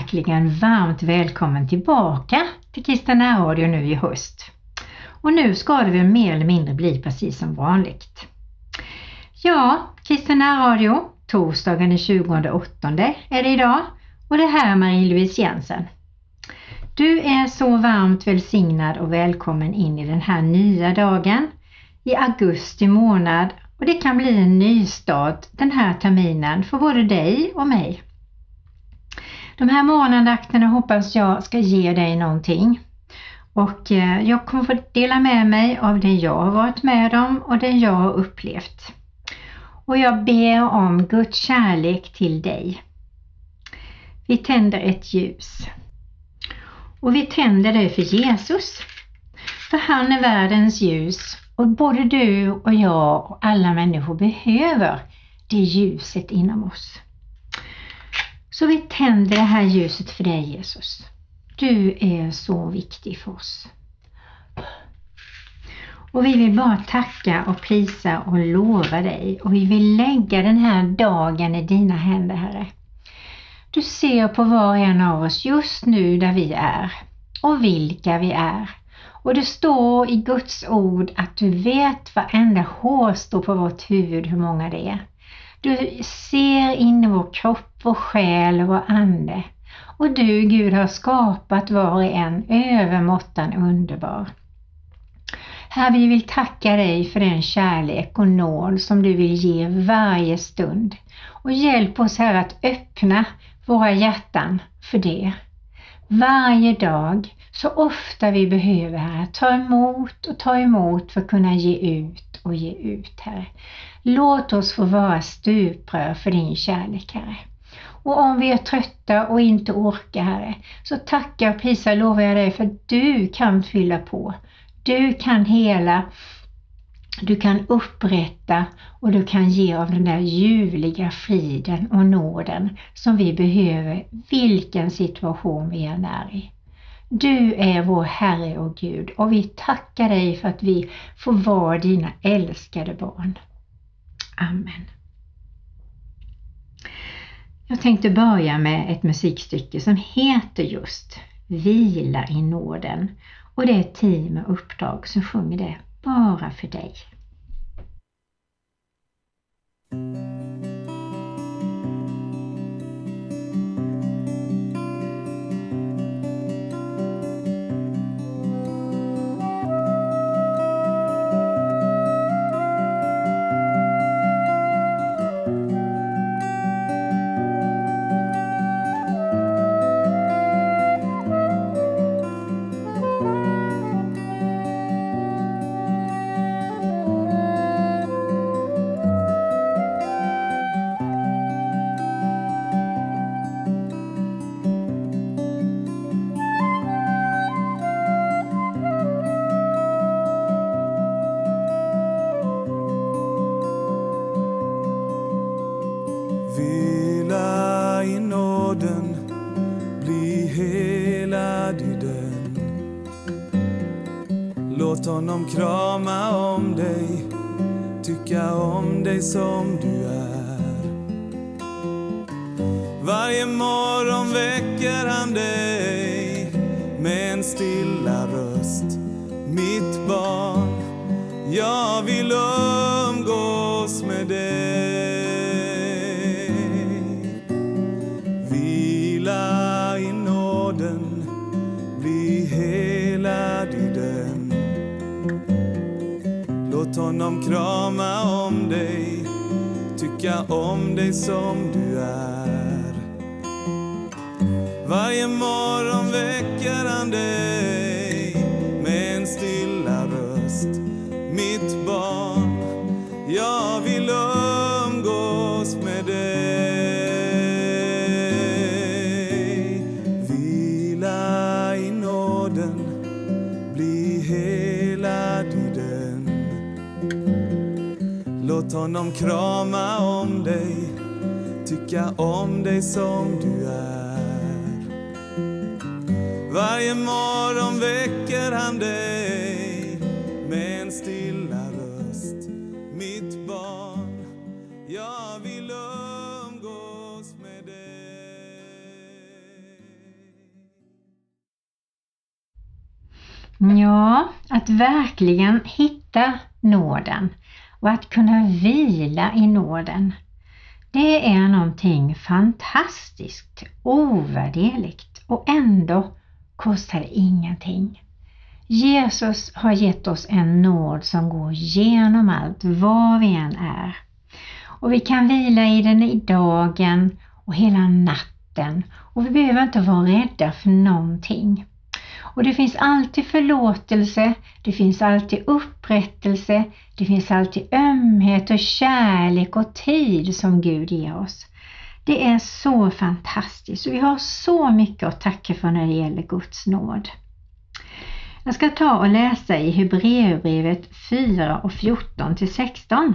Verkligen varmt välkommen tillbaka till Kristina Radio nu i höst. Och nu ska det väl mer eller mindre bli precis som vanligt. Ja, Kristina Radio, torsdagen den 28 är det idag och det här är Marie-Louise Jensen. Du är så varmt välsignad och välkommen in i den här nya dagen i augusti månad och det kan bli en ny start den här terminen för både dig och mig. De här morgonandakterna hoppas jag ska ge dig någonting. Och eh, jag kommer få dela med mig av det jag har varit med om och det jag har upplevt. Och jag ber om Guds kärlek till dig. Vi tänder ett ljus. Och vi tänder det för Jesus. För han är världens ljus och både du och jag och alla människor behöver det ljuset inom oss. Så vi tänder det här ljuset för dig Jesus. Du är så viktig för oss. Och vi vill bara tacka och prisa och lova dig och vi vill lägga den här dagen i dina händer Herre. Du ser på var och en av oss just nu där vi är och vilka vi är. Och det står i Guds ord att du vet varenda hårstrå på vårt huvud hur många det är. Du ser in i vår kropp, vår själ och vår ande. Och du Gud har skapat var och en övermåttan underbar. Herre, vi vill tacka dig för den kärlek och nåd som du vill ge varje stund. Och hjälp oss här att öppna våra hjärtan för det. Varje dag, så ofta vi behöver Herre, ta emot och ta emot för att kunna ge ut och ge ut Herre. Låt oss få vara stuprör för din kärlek Herre. Och om vi är trötta och inte orkar Herre, så tackar och prisar lovar jag dig för att du kan fylla på. Du kan hela, du kan upprätta och du kan ge av den där ljuvliga friden och nåden som vi behöver vilken situation vi än är i. Du är vår Herre och Gud och vi tackar dig för att vi får vara dina älskade barn. Amen. Jag tänkte börja med ett musikstycke som heter just Vila i nåden och det är ett team och uppdrag som sjunger det bara för dig. Vila i nåden, bli helad i den Låt honom krama om dig, tycka om dig som du är. Varje morgon väcker han dig med en stilla röst. Mitt barn, jag vill upp Låt honom krama om dig, tycka om dig som du är. Varje morgon väcker han dig med en stilla röst. Mitt barn, Låt honom krama om dig, tycka om dig som du är. Varje morgon väcker han dig med en stilla röst. Mitt barn, jag vill umgås med dig. Ja, att verkligen hitta nåden och att kunna vila i nåden. Det är någonting fantastiskt, ovärderligt och ändå kostar det ingenting. Jesus har gett oss en nåd som går genom allt, var vi än är. Och vi kan vila i den i dagen och hela natten och vi behöver inte vara rädda för någonting. Och det finns alltid förlåtelse, det finns alltid upprättelse, det finns alltid ömhet och kärlek och tid som Gud ger oss. Det är så fantastiskt och vi har så mycket att tacka för när det gäller Guds nåd. Jag ska ta och läsa i Hebreerbrevet 4 och 14 till 16.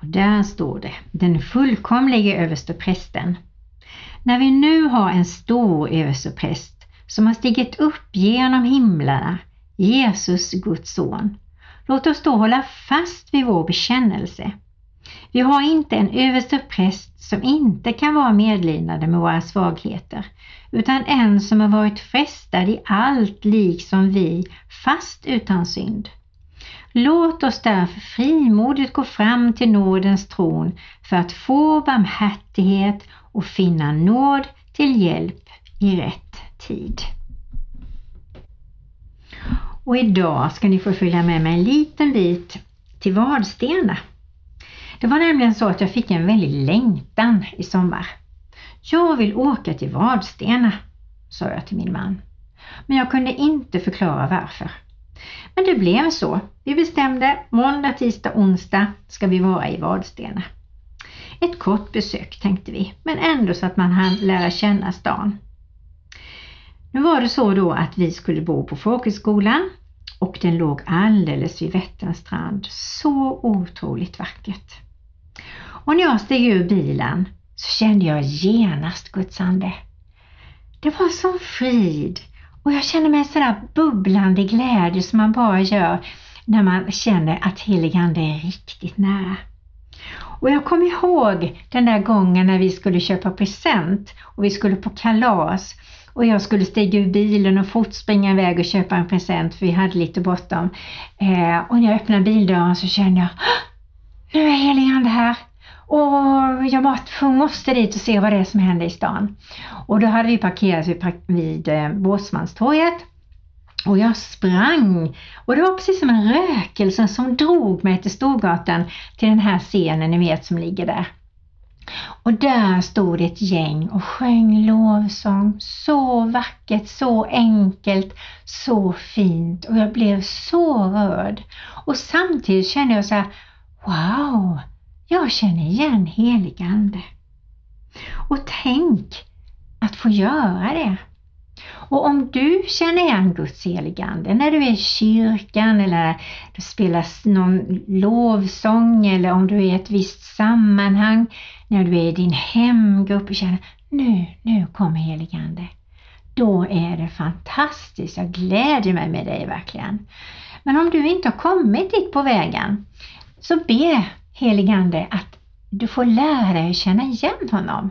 Och där står det, den fullkomlige översteprästen. När vi nu har en stor överstepräst som har stigit upp genom himlarna, Jesus Guds son, låt oss då hålla fast vid vår bekännelse. Vi har inte en överstepräst som inte kan vara medlidande med våra svagheter, utan en som har varit frestad i allt liksom vi, fast utan synd. Låt oss därför frimodigt gå fram till nådens tron för att få barmhärtighet och finna nåd till hjälp i rätt tid. Och idag ska ni få följa med mig en liten bit till Vadstena. Det var nämligen så att jag fick en väldig längtan i sommar. Jag vill åka till Vadstena, sa jag till min man. Men jag kunde inte förklara varför. Men det blev så. Vi bestämde måndag, tisdag, onsdag ska vi vara i Vadstena. Ett kort besök tänkte vi, men ändå så att man hann lära känna stan. Nu var det så då att vi skulle bo på folkhögskolan och den låg alldeles vid Vätterns strand. Så otroligt vackert. Och när jag steg ur bilen så kände jag genast Guds ande. Det var som frid och jag kände mig sådär bubblande glädje som man bara gör när man känner att heligande är riktigt nära. Och jag kommer ihåg den där gången när vi skulle köpa present och vi skulle på kalas och jag skulle stiga ur bilen och fort springa iväg och köpa en present för vi hade lite bråttom. Eh, och när jag öppnade bildörren så kände jag, nu är heligande här. Och jag bara måste dit och se vad det är som händer i stan. Och då hade vi parkerat vid, vid eh, Båtsmanstorget och jag sprang och det var precis som en rökelse som drog mig till Storgatan till den här scenen ni vet som ligger där. Och där stod ett gäng och sjöng lovsång. Så vackert, så enkelt, så fint och jag blev så rörd. Och samtidigt kände jag så här, wow, jag känner igen helig Ande. Och tänk att få göra det. Och om du känner igen Guds heligande när du är i kyrkan eller det spelas någon lovsång eller om du är i ett visst sammanhang, när du är i din hemgrupp och känner nu, nu kommer heligande. Då är det fantastiskt, jag glädjer mig med dig verkligen. Men om du inte har kommit dit på vägen, så be heligande att du får lära dig att känna igen honom.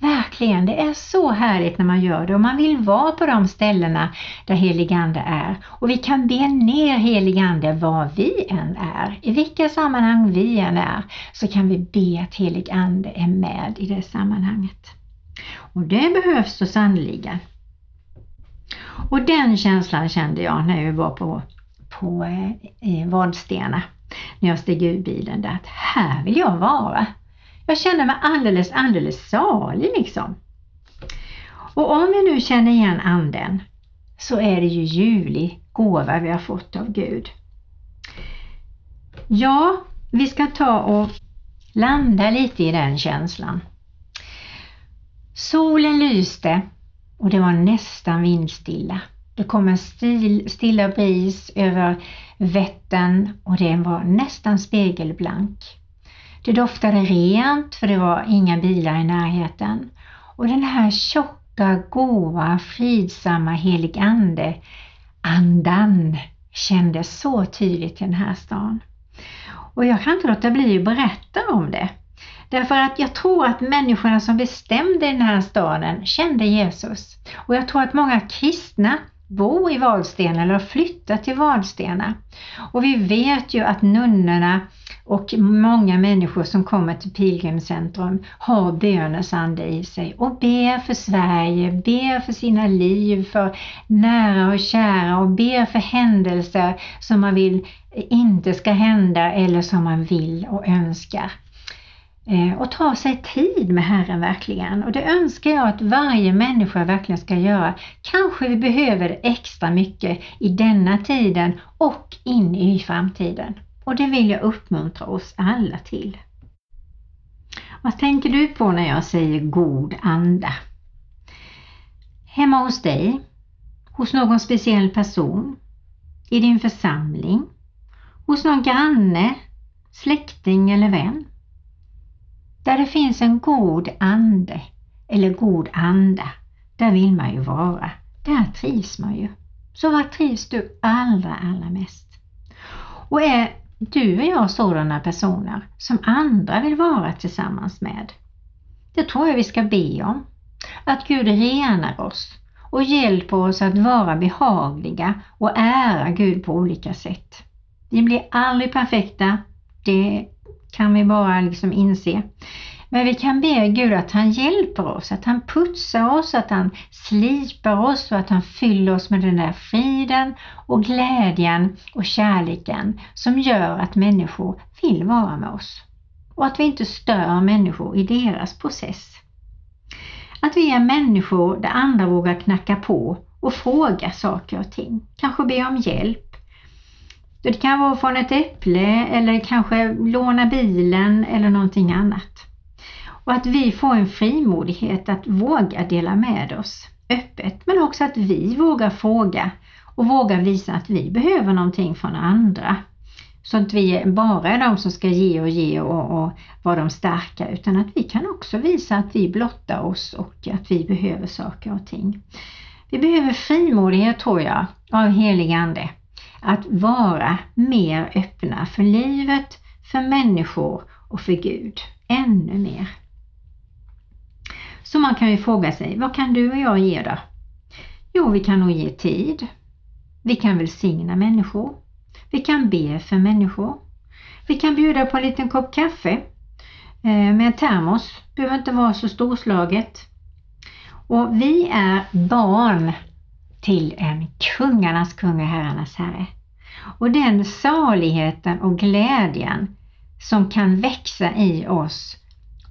Verkligen, det är så härligt när man gör det och man vill vara på de ställena där heligande är. Och vi kan be ner heligande var vi än är. I vilka sammanhang vi än är så kan vi be att heligande är med i det sammanhanget. Och det behövs så sannerligen. Och den känslan kände jag när vi var på, på eh, Vadstena. När jag steg ur bilen där att här vill jag vara. Jag känner mig alldeles, alldeles salig liksom. Och om vi nu känner igen anden så är det ju ljuvlig gåva vi har fått av Gud. Ja, vi ska ta och landa lite i den känslan. Solen lyste och det var nästan vindstilla. Det kom en stil, stilla bris över Vättern och den var nästan spegelblank. Det doftade rent för det var inga bilar i närheten. Och den här tjocka, goa, fridsamma heligande andan kändes så tydligt i den här stan. Och jag kan inte låta bli att berätta om det. Därför att jag tror att människorna som bestämde den här staden kände Jesus. Och jag tror att många kristna bo i Vadstena eller flytta till Vadstena. Och vi vet ju att nunnorna och många människor som kommer till Pilgrimscentrum har bönens ande i sig och ber för Sverige, ber för sina liv, för nära och kära och ber för händelser som man vill inte ska hända eller som man vill och önskar. Eh, och ta sig tid med Herren verkligen. Och det önskar jag att varje människa verkligen ska göra. Kanske vi behöver det extra mycket i denna tiden och in i framtiden. Och det vill jag uppmuntra oss alla till. Vad tänker du på när jag säger god anda? Hemma hos dig? Hos någon speciell person? I din församling? Hos någon granne? Släkting eller vän? Där det finns en god ande eller god anda, där vill man ju vara. Där trivs man ju. Så var trivs du allra, allra mest? Och är du och jag sådana personer som andra vill vara tillsammans med? Det tror jag vi ska be om. Att Gud renar oss och hjälper oss att vara behagliga och ära Gud på olika sätt. Vi blir aldrig perfekta, det kan vi bara liksom inse. Men vi kan be Gud att han hjälper oss, att han putsar oss, att han slipar oss och att han fyller oss med den där friden och glädjen och kärleken som gör att människor vill vara med oss. Och att vi inte stör människor i deras process. Att vi är människor där andra vågar knacka på och fråga saker och ting. Kanske be om hjälp det kan vara från ett äpple eller kanske låna bilen eller någonting annat. Och att vi får en frimodighet att våga dela med oss öppet men också att vi vågar fråga och vågar visa att vi behöver någonting från andra. Så att vi bara är de som ska ge och ge och, och vara de starka utan att vi kan också visa att vi blottar oss och att vi behöver saker och ting. Vi behöver frimodighet tror jag av helig Ande att vara mer öppna för livet, för människor och för Gud. Ännu mer. Så man kan ju fråga sig, vad kan du och jag ge då? Jo, vi kan nog ge tid. Vi kan välsigna människor. Vi kan be för människor. Vi kan bjuda på en liten kopp kaffe eh, med en termos. Det behöver inte vara så storslaget. Och vi är barn till en kungarnas kung och herrarnas herre. Och den saligheten och glädjen som kan växa i oss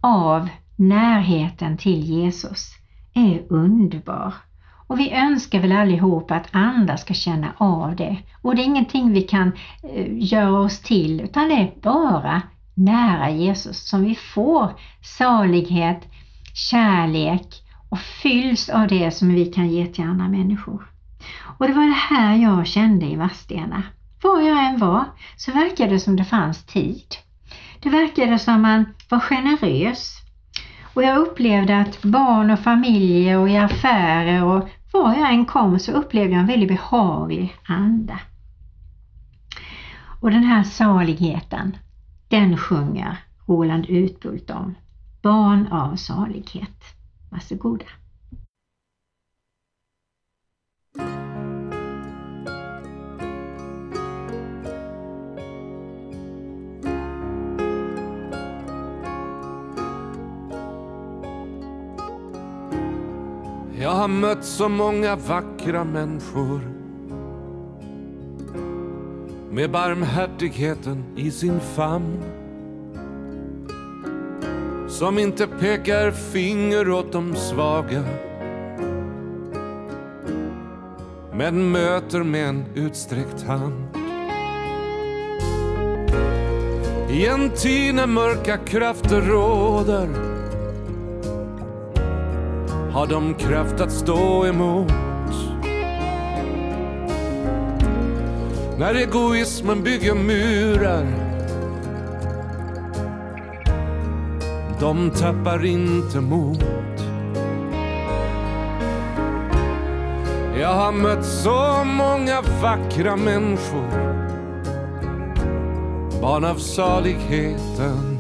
av närheten till Jesus är underbar. Och vi önskar väl allihop att andra ska känna av det. Och det är ingenting vi kan eh, göra oss till utan det är bara nära Jesus som vi får salighet, kärlek och fylls av det som vi kan ge till andra människor. Och det var det här jag kände i Vadstena. Var jag än var så verkade det som det fanns tid. Det verkade som man var generös. Och jag upplevde att barn och familjer och i affärer och var jag än kom så upplevde jag en väldigt behaglig anda. Och den här saligheten, den sjunger Roland Utbult om. Barn av salighet. Varsågoda. Jag har mött så många vackra människor med barmhärtigheten i sin famn som inte pekar finger åt de svaga men möter med en utsträckt hand. I en tid när mörka krafter råder har de kraft att stå emot. När egoismen bygger murar de tappar inte mod. Jag har mött så många vackra människor, barn av saligheten.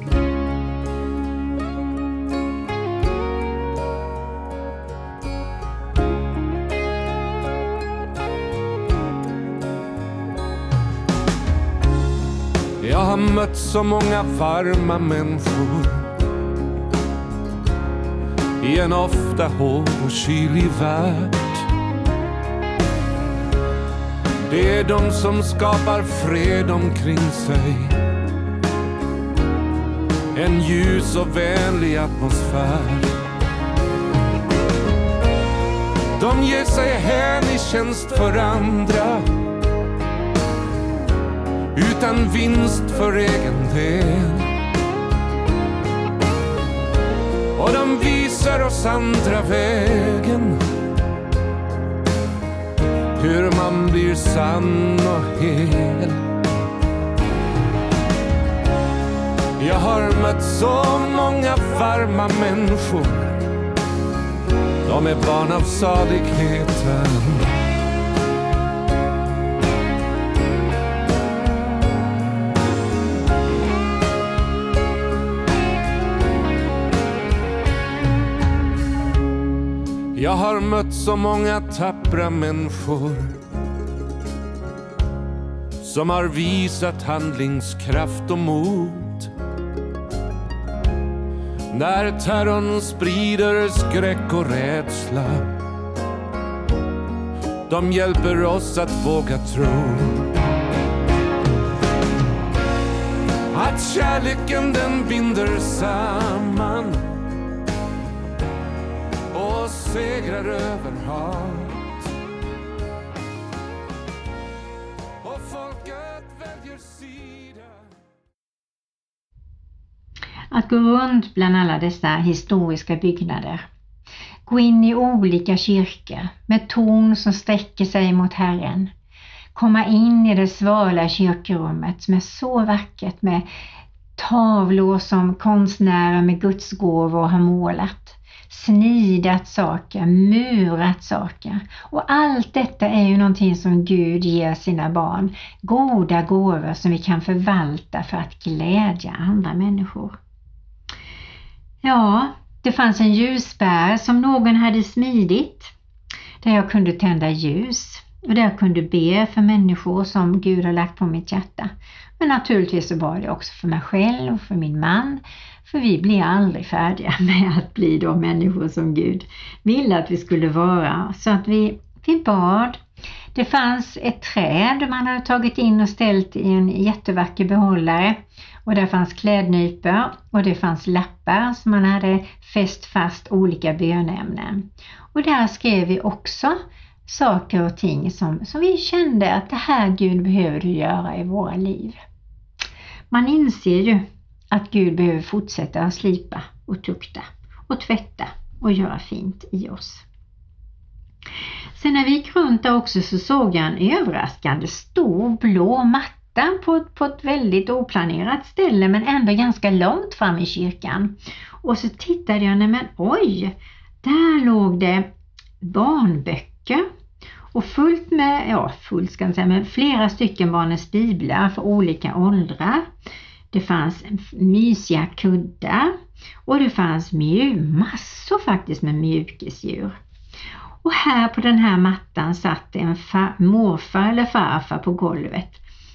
Jag har mött så många varma människor i en ofta hård och kylig värld. Det är de som skapar fred omkring sig. En ljus och vänlig atmosfär. De ger sig hän i tjänst för andra utan vinst för egen del. Och de visar oss andra vägen hur man blir sann och hel. Jag har mött så många varma människor. De är barn av saligheten. Jag har mött så många tappra människor som har visat handlingskraft och mod. När terrorn sprider skräck och rädsla de hjälper oss att våga tro att kärleken den binder samman segrar över hat. Och folket väljer sida. Att gå runt bland alla dessa historiska byggnader. Gå in i olika kyrkor med torn som sträcker sig mot Herren. Komma in i det svala kyrkorummet som är så vackert med tavlor som konstnärer med gudsgåvor har målat. Snidat saker, murat saker. Och allt detta är ju någonting som Gud ger sina barn. Goda gåvor som vi kan förvalta för att glädja andra människor. Ja, det fanns en ljusbär som någon hade smidit där jag kunde tända ljus och där jag kunde be för människor som Gud har lagt på mitt hjärta. Men naturligtvis så bad jag också för mig själv och för min man. För vi blir aldrig färdiga med att bli de människor som Gud ville att vi skulle vara. Så att vi, vi bad. Det fanns ett träd man hade tagit in och ställt i en jättevacker behållare. Och där fanns klädnypor och det fanns lappar som man hade fäst fast olika bönämnen. Och där skrev vi också saker och ting som, som vi kände att det här Gud behöver du göra i våra liv. Man inser ju att Gud behöver fortsätta att slipa och tukta och tvätta och göra fint i oss. Sen när vi gick runt där också så såg jag en överraskande stor blå matta på, på ett väldigt oplanerat ställe men ändå ganska långt fram i kyrkan. Och så tittade jag, nej men oj, där låg det barnböcker och fullt med, ja fullt ska jag säga, men flera stycken barnens biblar för olika åldrar. Det fanns mysiga kuddar och det fanns mjuk, massor faktiskt med mjukisdjur. Och här på den här mattan satt en morfar eller farfar på golvet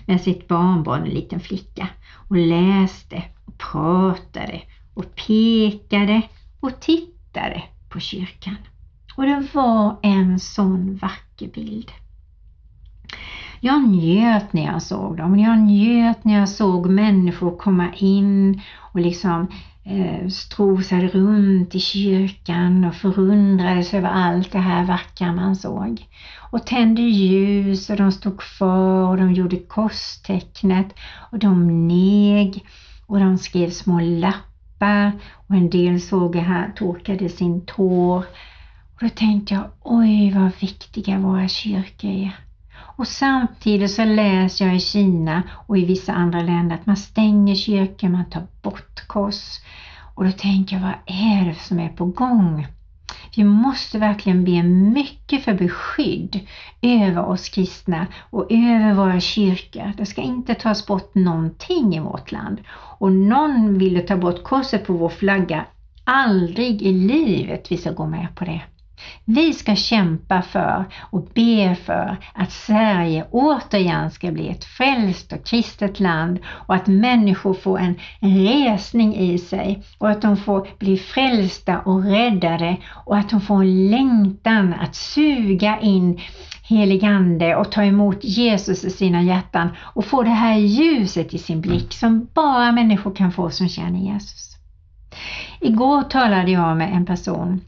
med sitt barnbarn, en liten flicka och läste och pratade och pekade och tittade på kyrkan. Och det var en sån vacker bild. Jag njöt när jag såg dem. Jag njöt när jag såg människor komma in och liksom eh, strosade runt i kyrkan och förundrades över allt det här vackra man såg. Och tände ljus och de stod kvar och de gjorde korstecknet och de neg och de skrev små lappar och en del såg jag här torkade sin tår. Och då tänkte jag, oj vad viktiga våra kyrkor är. Och samtidigt så läser jag i Kina och i vissa andra länder att man stänger kyrkor, man tar bort kors. Och då tänker jag, vad är det som är på gång? Vi måste verkligen be mycket för beskydd över oss kristna och över våra kyrkor. Det ska inte tas bort någonting i vårt land. Och någon ville ta bort korset på vår flagga. Aldrig i livet vi ska gå med på det. Vi ska kämpa för och be för att Sverige återigen ska bli ett frälst och kristet land och att människor får en resning i sig och att de får bli frälsta och räddade och att de får en längtan att suga in heligande och ta emot Jesus i sina hjärtan och få det här ljuset i sin blick som bara människor kan få som känner Jesus. Igår talade jag med en person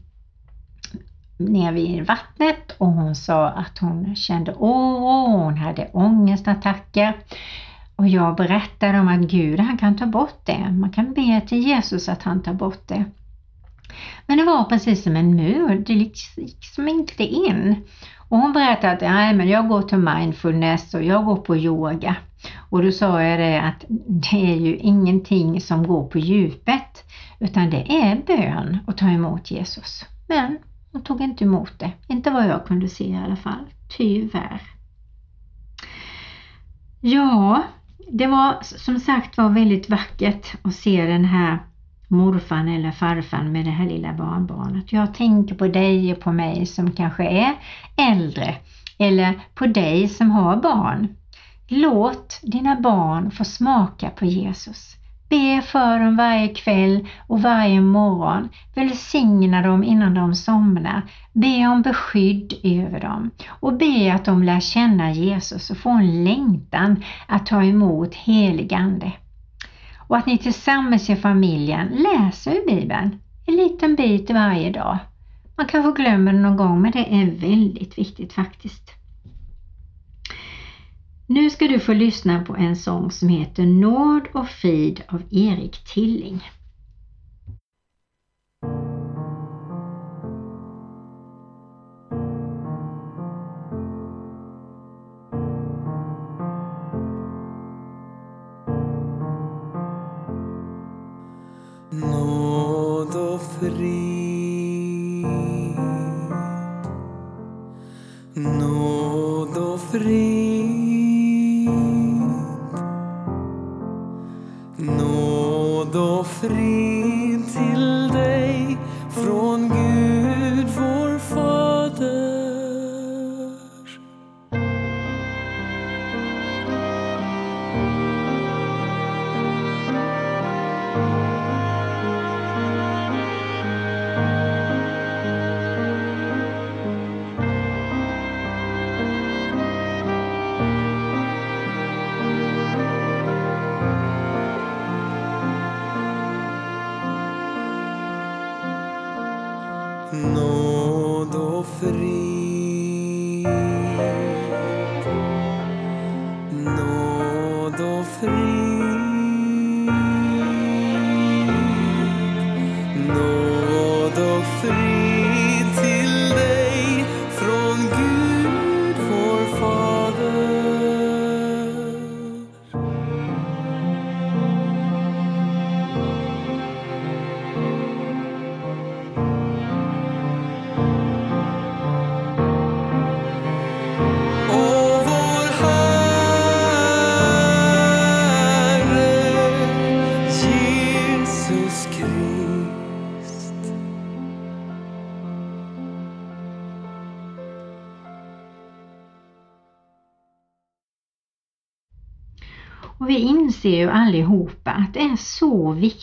ner vid vattnet och hon sa att hon kände oro, hon hade ångestattacker. Och jag berättade om att Gud han kan ta bort det. Man kan be till Jesus att han tar bort det. Men det var precis som en mur, det gick liksom inte in. Och hon berättade att Nej, men jag går till mindfulness och jag går på yoga. Och då sa jag det att det är ju ingenting som går på djupet utan det är bön att ta emot Jesus. Men de tog inte emot det, inte vad jag kunde se i alla fall, tyvärr. Ja, det var som sagt var väldigt vackert att se den här morfan eller farfan med det här lilla barnbarnet. Jag tänker på dig och på mig som kanske är äldre eller på dig som har barn. Låt dina barn få smaka på Jesus. Be för dem varje kväll och varje morgon. Välsigna dem innan de somnar. Be om beskydd över dem och be att de lär känna Jesus och få en längtan att ta emot helig Ande. Och att ni tillsammans i familjen läser i Bibeln en liten bit varje dag. Man kanske glömmer det någon gång men det är väldigt viktigt faktiskt. Nu ska du få lyssna på en sång som heter Nåd och frid av Erik Tilling. Nåd och frid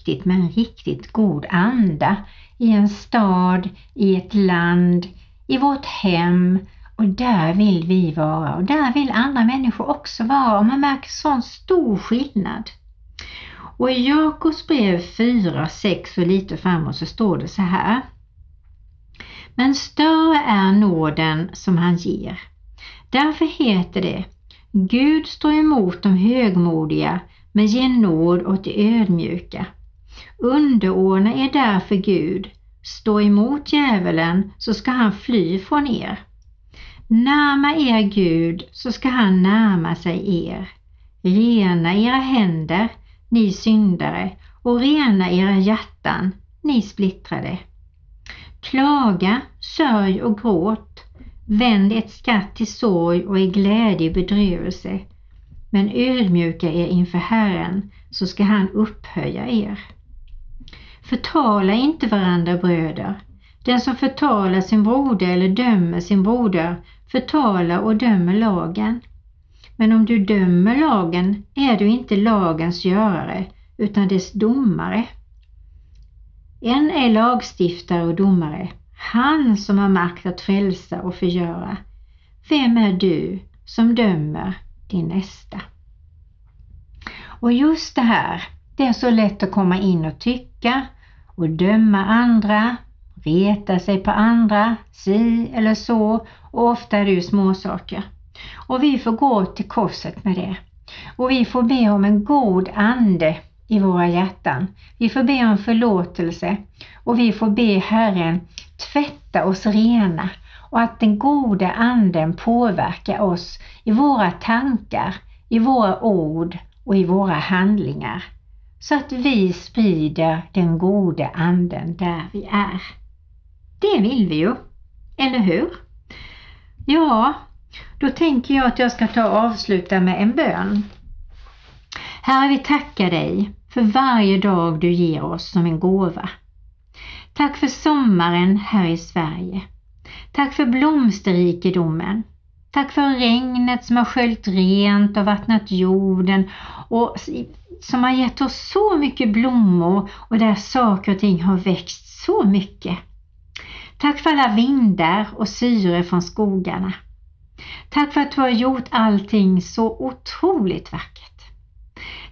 viktigt med en riktigt god anda i en stad, i ett land, i vårt hem och där vill vi vara och där vill andra människor också vara och man märker sån stor skillnad. Och i Jakobs brev 4, 6 och lite framåt så står det så här. Men större är nåden som han ger. Därför heter det Gud står emot de högmodiga men ger nåd åt de ödmjuka. Underordna er därför Gud, stå emot djävulen så ska han fly från er. Närma er Gud så ska han närma sig er. Rena era händer, ni syndare, och rena era hjärtan, ni splittrade. Klaga, sörj och gråt, vänd ett skratt till sorg och i glädje bedrövelse. Men ödmjuka er inför Herren, så ska han upphöja er. Förtala inte varandra bröder, Den som förtalar sin broder eller dömer sin broder förtalar och dömer lagen. Men om du dömer lagen är du inte lagens görare utan dess domare. En är lagstiftare och domare, han som har makt att frälsa och förgöra. Vem är du som dömer din nästa? Och just det här, det är så lätt att komma in och tycka och döma andra, reta sig på andra, si eller så och ofta är det ju småsaker. Och vi får gå till korset med det. Och vi får be om en god ande i våra hjärtan. Vi får be om förlåtelse och vi får be Herren tvätta oss rena och att den goda anden påverkar oss i våra tankar, i våra ord och i våra handlingar. Så att vi sprider den gode anden där vi är. Det vill vi ju, eller hur? Ja, då tänker jag att jag ska ta och avsluta med en bön. Herre, vi tackar dig för varje dag du ger oss som en gåva. Tack för sommaren här i Sverige. Tack för blomsterrikedomen. Tack för regnet som har sköljt rent och vattnat jorden och som har gett oss så mycket blommor och där saker och ting har växt så mycket. Tack för alla vindar och syre från skogarna. Tack för att du har gjort allting så otroligt vackert.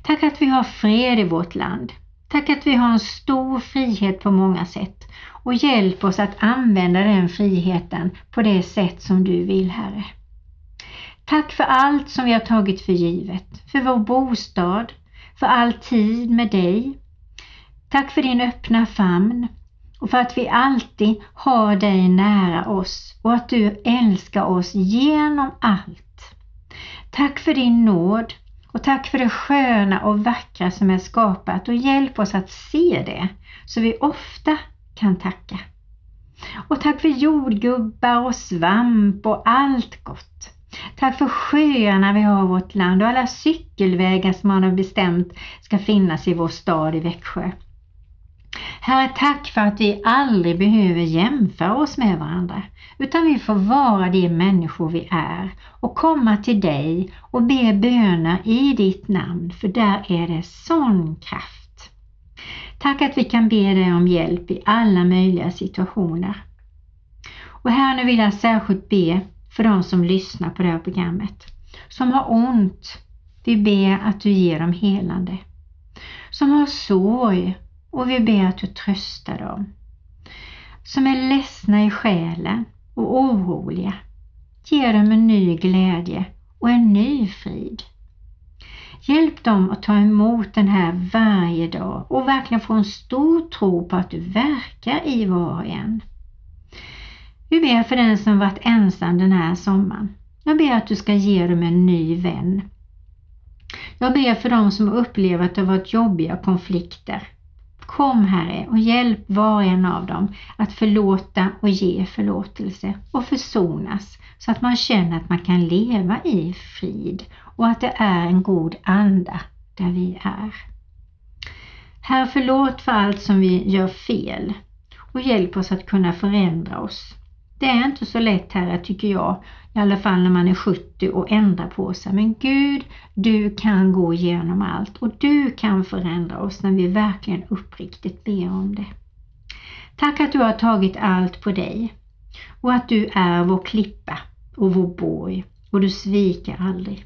Tack att vi har fred i vårt land. Tack att vi har en stor frihet på många sätt och hjälp oss att använda den friheten på det sätt som du vill, Herre. Tack för allt som vi har tagit för givet, för vår bostad, för all tid med dig. Tack för din öppna famn och för att vi alltid har dig nära oss och att du älskar oss genom allt. Tack för din nåd och tack för det sköna och vackra som är skapat och hjälp oss att se det så vi ofta kan tacka. Och tack för jordgubbar och svamp och allt gott. Tack för sjöarna vi har i vårt land och alla cykelvägar som man har bestämt ska finnas i vår stad i Växjö. Herre, tack för att vi aldrig behöver jämföra oss med varandra, utan vi får vara de människor vi är och komma till dig och be böner i ditt namn, för där är det sån kraft. Tack att vi kan be dig om hjälp i alla möjliga situationer. Och här nu vill jag särskilt be för de som lyssnar på det här programmet, som har ont. Vi ber att du ger dem helande. Som har sorg och vi ber att du tröstar dem. Som är ledsna i själen och oroliga. Ge dem en ny glädje och en ny frid. Hjälp dem att ta emot den här varje dag och verkligen få en stor tro på att du verkar i var och en. Vi ber för den som varit ensam den här sommaren. Jag ber att du ska ge dem en ny vän. Jag ber för dem som upplever att det varit jobbiga konflikter. Kom Herre och hjälp var och en av dem att förlåta och ge förlåtelse och försonas så att man känner att man kan leva i frid och att det är en god anda där vi är. Herre förlåt för allt som vi gör fel och hjälp oss att kunna förändra oss. Det är inte så lätt här tycker jag, i alla fall när man är 70 och ändra på sig. Men Gud, du kan gå igenom allt och du kan förändra oss när vi verkligen uppriktigt ber om det. Tack att du har tagit allt på dig och att du är vår klippa och vår borg och du sviker aldrig.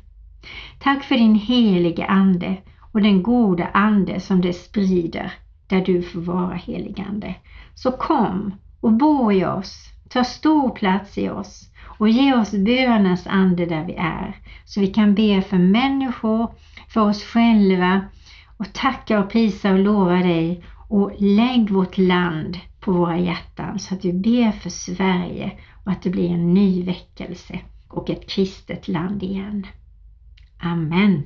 Tack för din helige Ande och den goda Ande som det sprider där du får vara heligande. Så kom och bo i oss Ta stor plats i oss och ge oss bönens ande där vi är så vi kan be för människor, för oss själva och tacka och prisa och lova dig och lägg vårt land på våra hjärtan så att vi ber för Sverige och att det blir en ny väckelse och ett kristet land igen. Amen.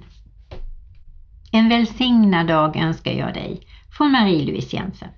En välsignad dag önskar jag dig från Marie-Louise Jensen.